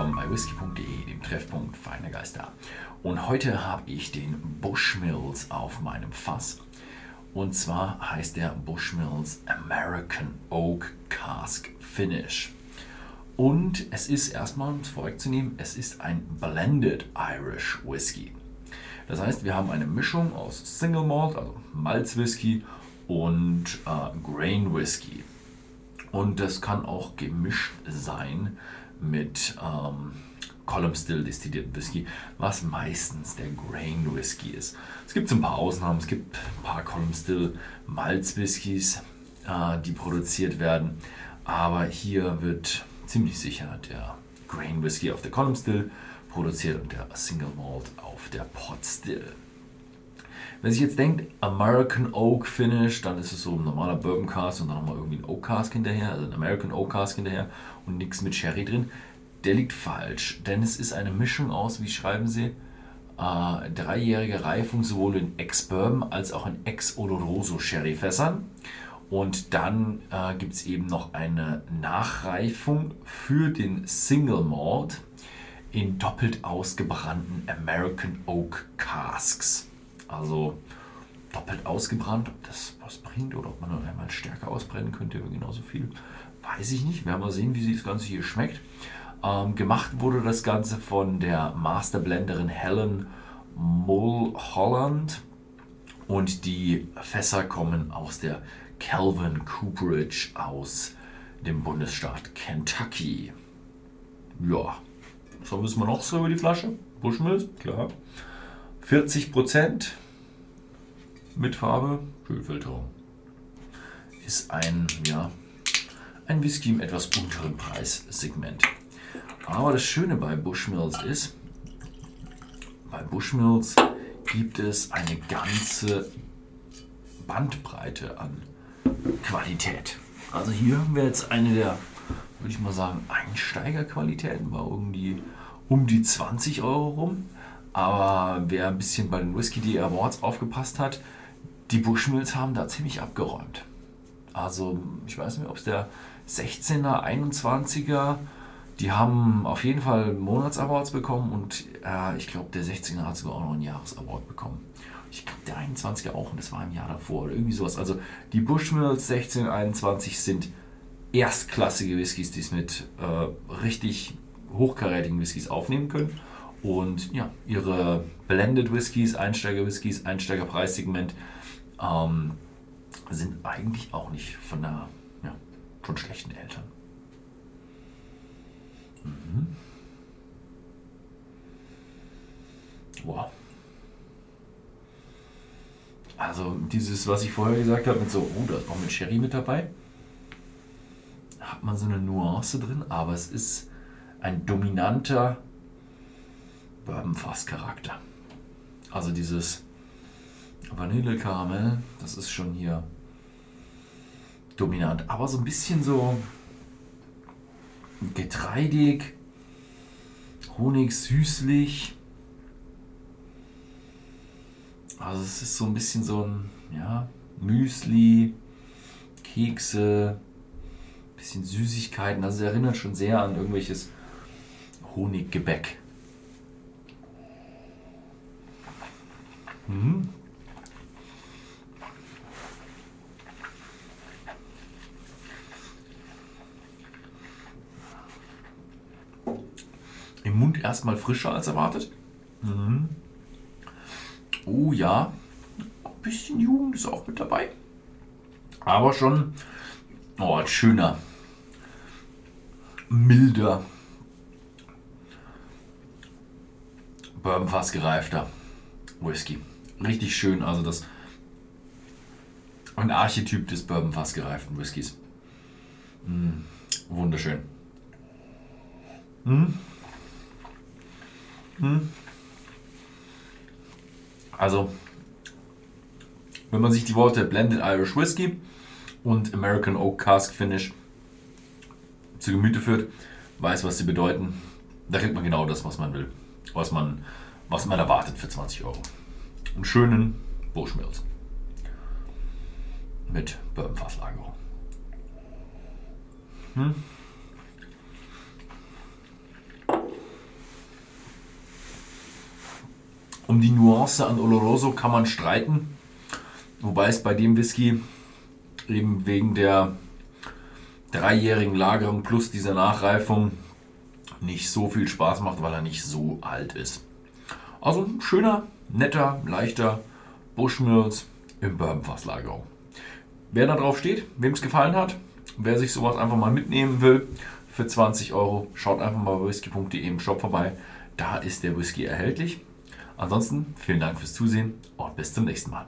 willkommen bei whisky.de, dem Treffpunkt feiner Geister. Und heute habe ich den Bushmills auf meinem Fass. Und zwar heißt der Bushmills American Oak Cask Finish. Und es ist erstmal, um es vorwegzunehmen, es ist ein Blended Irish Whisky. Das heißt, wir haben eine Mischung aus Single Malt, also Malzwhisky und äh, Grain Whisky. Und das kann auch gemischt sein mit ähm, Column Still destillierten Whisky, was meistens der Grain Whisky ist. Es gibt ein paar Ausnahmen, es gibt ein paar Column Still Malz Whiskys, äh, die produziert werden, aber hier wird ziemlich sicher der Grain Whisky auf der Column Still produziert und der Single Malt auf der Pot Still. Wenn sich jetzt denkt, American Oak Finish, dann ist es so ein normaler Bourbon Cask und dann nochmal irgendwie ein Oak Cask hinterher, also ein American Oak Cask hinterher und nichts mit Sherry drin. Der liegt falsch, denn es ist eine Mischung aus, wie schreiben sie, äh, dreijährige Reifung sowohl in Ex-Bourbon als auch in Ex-Oloroso Sherry-Fässern. Und dann äh, gibt es eben noch eine Nachreifung für den Single Malt in doppelt ausgebrannten American Oak Casks. Also doppelt ausgebrannt, ob das was bringt oder ob man noch einmal stärker ausbrennen könnte, genauso viel, weiß ich nicht. Wir werden mal sehen, wie sich das Ganze hier schmeckt. Ähm, gemacht wurde das Ganze von der Masterblenderin Helen Mulholland und die Fässer kommen aus der Calvin Cooperage aus dem Bundesstaat Kentucky. Ja, was wissen wir noch so über die Flasche? Bushmills, klar. 40 Prozent mit Farbe, Kühlfilterung. Ist ein, ja, ein Whisky im etwas unteren Preissegment. Aber das Schöne bei Bushmills ist, bei Bushmills gibt es eine ganze Bandbreite an Qualität. Also hier haben wir jetzt eine der, würde ich mal sagen, Einsteigerqualitäten, war irgendwie um die 20 Euro rum. Aber wer ein bisschen bei den Whisky Day Awards aufgepasst hat, die Bushmills haben da ziemlich abgeräumt. Also ich weiß nicht, ob es der 16er, 21er, die haben auf jeden Fall Monatsawards bekommen und äh, ich glaube, der 16er hat sogar auch noch einen Jahresaward bekommen. Ich glaube, der 21er auch und das war im Jahr davor oder irgendwie sowas. Also die Bushmills 16, 21 sind erstklassige Whiskys, die es mit äh, richtig hochkarätigen Whiskys aufnehmen können. Und ja, ihre Blended Whiskys, Einsteiger-Whiskys, Einsteigerpreissegment ähm, sind eigentlich auch nicht von, der, ja, von schlechten Eltern. Mhm. Wow. Also dieses, was ich vorher gesagt habe, mit so, oh, da ist auch mit Sherry mit dabei. Hat man so eine Nuance drin, aber es ist ein dominanter Bourbon-Fass-Charakter. Also dieses Vanille-Karamell, das ist schon hier dominant. Aber so ein bisschen so getreidig, Honig süßlich. Also es ist so ein bisschen so ein ja, Müsli, Kekse, bisschen Süßigkeiten. Also es erinnert schon sehr an irgendwelches Honiggebäck. Mhm. Im Mund erstmal frischer als erwartet. Mhm. Oh ja, ein bisschen Jugend ist auch mit dabei. Aber schon oh, schöner, milder, Bourbon fast gereifter Whisky richtig schön. Also das ein Archetyp des Bourbon fast gereiften Whiskys. Mm, wunderschön. Mm. Mm. Also, wenn man sich die Worte Blended Irish Whisky und American Oak Cask Finish zu Gemüte führt, weiß, was sie bedeuten. Da kriegt man genau das, was man will, was man, was man erwartet für 20 Euro einen schönen Buschmilz mit Bourbonverslagerung. Hm? Um die Nuance an Oloroso kann man streiten, wobei es bei dem Whisky eben wegen der dreijährigen Lagerung plus dieser Nachreifung nicht so viel Spaß macht, weil er nicht so alt ist. Also ein schöner netter, leichter Bushmills im Bourbonfasslagerung. Wer da drauf steht, wem es gefallen hat, wer sich sowas einfach mal mitnehmen will für 20 Euro, schaut einfach mal bei whisky.de im Shop vorbei. Da ist der Whisky erhältlich. Ansonsten vielen Dank fürs Zusehen und bis zum nächsten Mal.